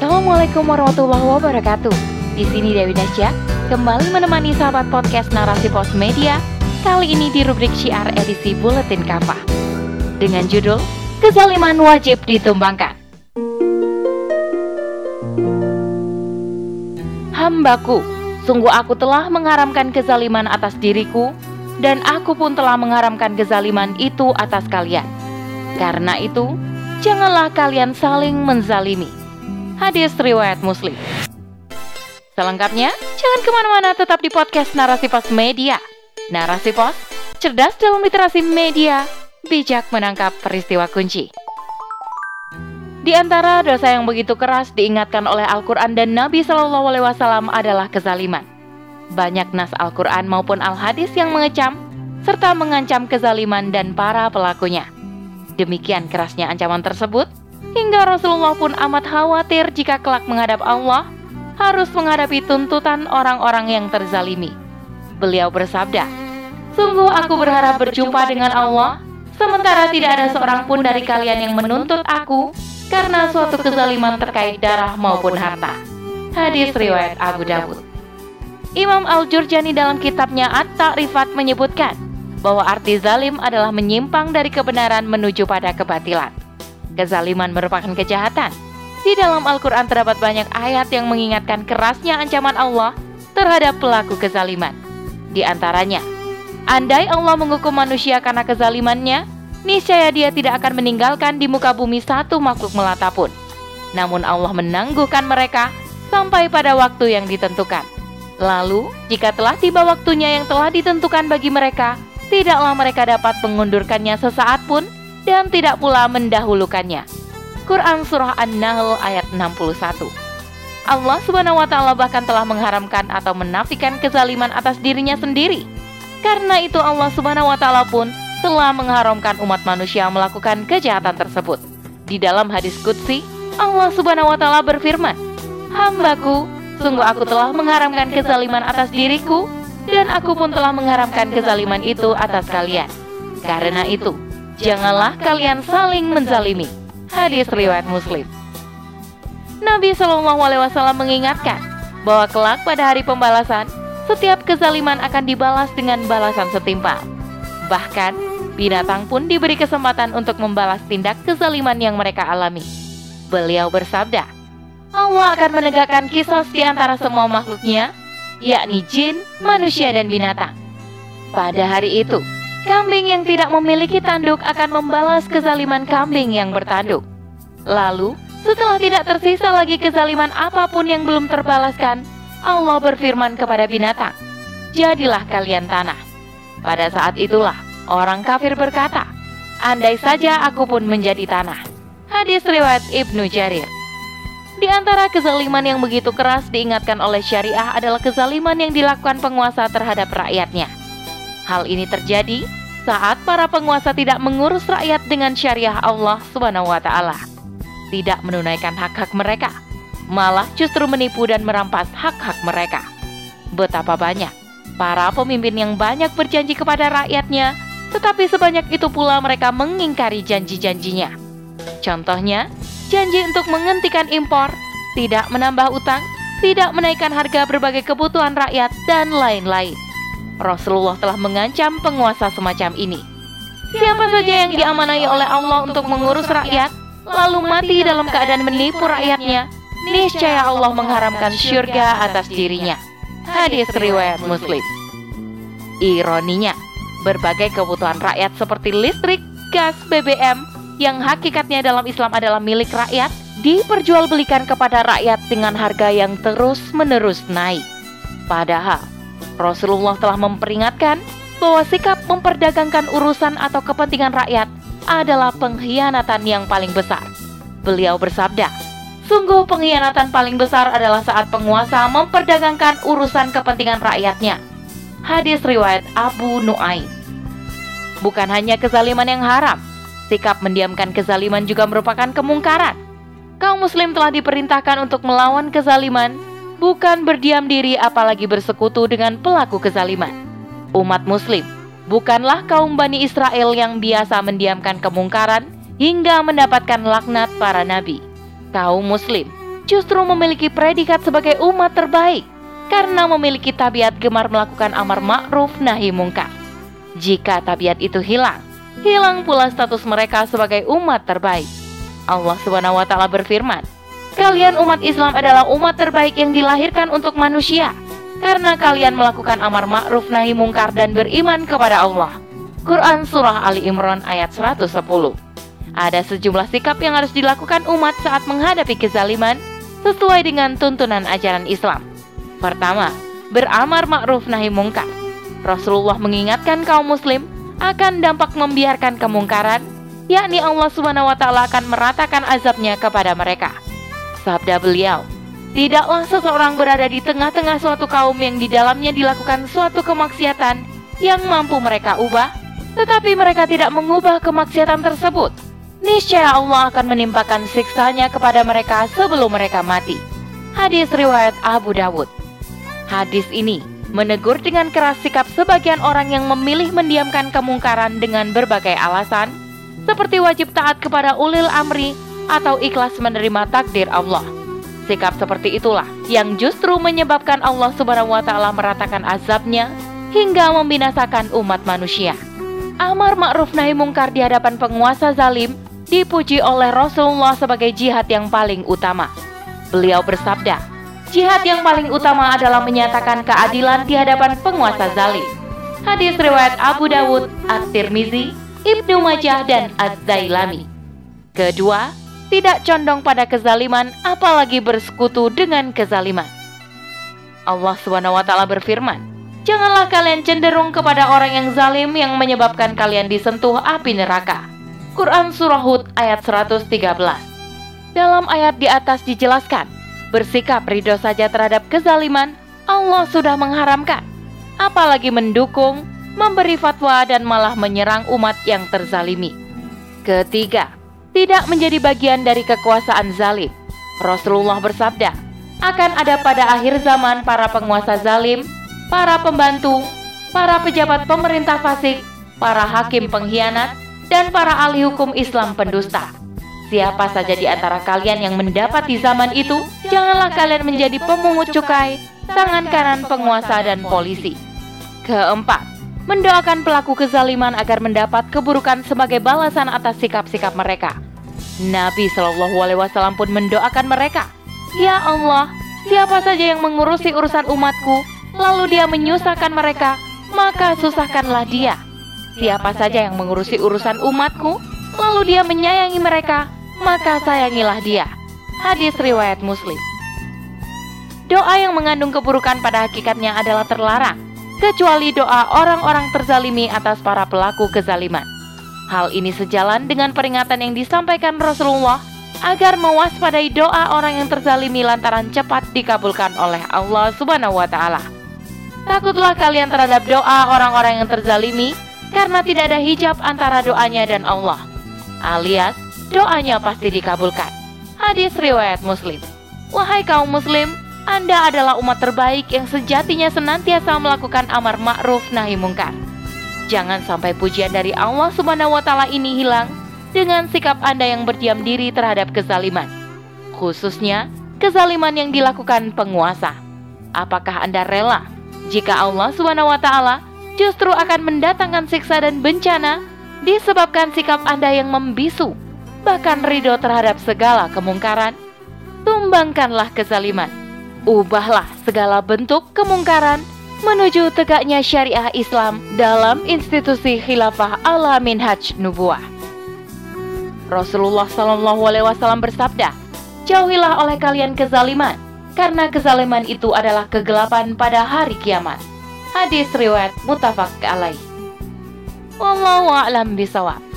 Assalamualaikum warahmatullahi wabarakatuh. Di sini Dewi Nasya kembali menemani sahabat podcast Narasi Pos Media. Kali ini di rubrik syiar edisi Buletin Kafa dengan judul Kezaliman Wajib Ditumbangkan. Hambaku, sungguh aku telah mengharamkan kezaliman atas diriku dan aku pun telah mengharamkan kezaliman itu atas kalian. Karena itu, janganlah kalian saling menzalimi. Hadis riwayat Muslim. Selengkapnya, jangan ke mana-mana tetap di podcast Narasi Pos Media. Narasi Pos, cerdas dalam literasi media, bijak menangkap peristiwa kunci. Di antara dosa yang begitu keras diingatkan oleh Al-Quran dan Nabi Shallallahu Alaihi Wasallam adalah kezaliman. Banyak nas Al-Quran maupun Al-Hadis yang mengecam serta mengancam kezaliman dan para pelakunya. Demikian kerasnya ancaman tersebut, hingga Rasulullah pun amat khawatir jika kelak menghadap Allah harus menghadapi tuntutan orang-orang yang terzalimi. Beliau bersabda, Sungguh aku berharap berjumpa dengan Allah, sementara tidak ada seorang pun dari kalian yang menuntut aku karena suatu kezaliman terkait darah maupun harta. Hadis riwayat Abu Dawud. Imam Al-Jurjani dalam kitabnya At-Ta'rifat menyebutkan bahwa arti zalim adalah menyimpang dari kebenaran menuju pada kebatilan. Kezaliman merupakan kejahatan. Di dalam Al-Quran terdapat banyak ayat yang mengingatkan kerasnya ancaman Allah terhadap pelaku kezaliman. Di antaranya, andai Allah menghukum manusia karena kezalimannya, niscaya dia tidak akan meninggalkan di muka bumi satu makhluk melata pun. Namun Allah menangguhkan mereka sampai pada waktu yang ditentukan. Lalu, jika telah tiba waktunya yang telah ditentukan bagi mereka, tidaklah mereka dapat mengundurkannya sesaat pun dan tidak pula mendahulukannya. Quran Surah An-Nahl ayat 61 Allah Subhanahu wa taala bahkan telah mengharamkan atau menafikan kezaliman atas dirinya sendiri. Karena itu Allah Subhanahu wa taala pun telah mengharamkan umat manusia melakukan kejahatan tersebut. Di dalam hadis Qudsi, Allah Subhanahu wa taala berfirman, "Hambaku, sungguh aku telah mengharamkan kezaliman atas diriku dan aku pun telah mengharamkan kezaliman itu atas kalian. Karena itu, janganlah kalian saling menzalimi." Hadis riwayat Muslim. Nabi Shallallahu alaihi wasallam mengingatkan bahwa kelak pada hari pembalasan, setiap kezaliman akan dibalas dengan balasan setimpal. Bahkan, binatang pun diberi kesempatan untuk membalas tindak kezaliman yang mereka alami. Beliau bersabda, Allah akan menegakkan kisos di antara semua makhluknya, yakni jin, manusia, dan binatang. Pada hari itu, kambing yang tidak memiliki tanduk akan membalas kezaliman kambing yang bertanduk. Lalu, setelah tidak tersisa lagi kezaliman apa pun yang belum terbalaskan, Allah berfirman kepada binatang, "Jadilah kalian tanah." Pada saat itulah orang kafir berkata, "Andai saja aku pun menjadi tanah." Hadis riwayat Ibnu Jarir. Di antara kezaliman yang begitu keras diingatkan oleh syariah adalah kezaliman yang dilakukan penguasa terhadap rakyatnya. Hal ini terjadi saat para penguasa tidak mengurus rakyat dengan syariah Allah taala tidak menunaikan hak-hak mereka, malah justru menipu dan merampas hak-hak mereka. Betapa banyak para pemimpin yang banyak berjanji kepada rakyatnya, tetapi sebanyak itu pula mereka mengingkari janji-janjinya. Contohnya, janji untuk menghentikan impor, tidak menambah utang, tidak menaikkan harga berbagai kebutuhan rakyat, dan lain-lain. Rasulullah telah mengancam penguasa semacam ini. Siapa saja yang diamanai oleh Allah untuk mengurus rakyat, lalu mati dalam keadaan menipu rakyatnya, niscaya Allah mengharamkan syurga atas dirinya. Hadis riwayat Muslim. Ironinya, berbagai kebutuhan rakyat seperti listrik, gas, BBM yang hakikatnya dalam Islam adalah milik rakyat diperjualbelikan kepada rakyat dengan harga yang terus-menerus naik. Padahal Rasulullah telah memperingatkan bahwa sikap memperdagangkan urusan atau kepentingan rakyat adalah pengkhianatan yang paling besar. Beliau bersabda, Sungguh pengkhianatan paling besar adalah saat penguasa memperdagangkan urusan kepentingan rakyatnya. Hadis riwayat Abu Nuaim. Bukan hanya kezaliman yang haram, sikap mendiamkan kezaliman juga merupakan kemungkaran. Kaum muslim telah diperintahkan untuk melawan kezaliman, bukan berdiam diri apalagi bersekutu dengan pelaku kezaliman. Umat muslim bukanlah kaum Bani Israel yang biasa mendiamkan kemungkaran hingga mendapatkan laknat para nabi. Kaum muslim justru memiliki predikat sebagai umat terbaik karena memiliki tabiat gemar melakukan amar ma'ruf nahi mungkar. Jika tabiat itu hilang, hilang pula status mereka sebagai umat terbaik. Allah Subhanahu wa taala berfirman, "Kalian umat Islam adalah umat terbaik yang dilahirkan untuk manusia karena kalian melakukan amar ma'ruf nahi mungkar dan beriman kepada Allah." Quran Surah Ali Imran ayat 110 Ada sejumlah sikap yang harus dilakukan umat saat menghadapi kezaliman sesuai dengan tuntunan ajaran Islam. Pertama, beramar ma'ruf nahi mungkar. Rasulullah mengingatkan kaum muslim akan dampak membiarkan kemungkaran, yakni Allah Subhanahu wa taala akan meratakan azabnya kepada mereka. Sabda beliau, Tidaklah seseorang berada di tengah-tengah suatu kaum yang di dalamnya dilakukan suatu kemaksiatan yang mampu mereka ubah, tetapi mereka tidak mengubah kemaksiatan tersebut niscaya Allah akan menimpakan siksanya kepada mereka sebelum mereka mati. Hadis riwayat Abu Dawud. Hadis ini menegur dengan keras sikap sebagian orang yang memilih mendiamkan kemungkaran dengan berbagai alasan, seperti wajib taat kepada ulil amri atau ikhlas menerima takdir Allah. Sikap seperti itulah yang justru menyebabkan Allah Subhanahu wa taala meratakan azabnya hingga membinasakan umat manusia. Amar ma'ruf nahi mungkar di hadapan penguasa zalim dipuji oleh Rasulullah sebagai jihad yang paling utama. Beliau bersabda, jihad yang paling utama adalah menyatakan keadilan di hadapan penguasa zalim. Hadis riwayat Abu Dawud, At-Tirmizi, Ibnu Majah dan Az-Zailami. Kedua, tidak condong pada kezaliman apalagi bersekutu dengan kezaliman. Allah SWT berfirman, Janganlah kalian cenderung kepada orang yang zalim yang menyebabkan kalian disentuh api neraka. Quran Surah Hud ayat 113. Dalam ayat di atas dijelaskan, bersikap ridho saja terhadap kezaliman, Allah sudah mengharamkan. Apalagi mendukung, memberi fatwa dan malah menyerang umat yang terzalimi. Ketiga, tidak menjadi bagian dari kekuasaan zalim. Rasulullah bersabda, akan ada pada akhir zaman para penguasa zalim, para pembantu, para pejabat pemerintah fasik, para hakim pengkhianat, dan para ahli hukum Islam pendusta. Siapa saja di antara kalian yang mendapati zaman itu, janganlah kalian menjadi pemungut cukai, tangan kanan penguasa dan polisi. Keempat, mendoakan pelaku kezaliman agar mendapat keburukan sebagai balasan atas sikap-sikap mereka. Nabi Shallallahu Alaihi Wasallam pun mendoakan mereka, Ya Allah, siapa saja yang mengurusi urusan umatku, lalu dia menyusahkan mereka, maka susahkanlah dia. Siapa saja yang mengurusi urusan umatku, lalu dia menyayangi mereka, maka sayangilah dia. Hadis riwayat Muslim. Doa yang mengandung keburukan pada hakikatnya adalah terlarang, kecuali doa orang-orang terzalimi atas para pelaku kezaliman. Hal ini sejalan dengan peringatan yang disampaikan Rasulullah agar mewaspadai doa orang yang terzalimi lantaran cepat dikabulkan oleh Allah Subhanahu wa taala. Takutlah kalian terhadap doa orang-orang yang terzalimi karena tidak ada hijab antara doanya dan Allah. Alias, doanya pasti dikabulkan. Hadis riwayat Muslim. Wahai kaum muslim, Anda adalah umat terbaik yang sejatinya senantiasa melakukan amar ma'ruf nahi mungkar. Jangan sampai pujian dari Allah Subhanahu wa taala ini hilang dengan sikap Anda yang berdiam diri terhadap kezaliman. Khususnya kezaliman yang dilakukan penguasa. Apakah Anda rela jika Allah Subhanahu wa taala justru akan mendatangkan siksa dan bencana disebabkan sikap Anda yang membisu, bahkan ridho terhadap segala kemungkaran. Tumbangkanlah kezaliman, ubahlah segala bentuk kemungkaran menuju tegaknya syariah Islam dalam institusi khilafah ala minhaj nubuah. Rasulullah Wasallam bersabda, jauhilah oleh kalian kezaliman, karena kezaliman itu adalah kegelapan pada hari kiamat. Hadis riwayat mutafak alaih. Wallahu bisawab.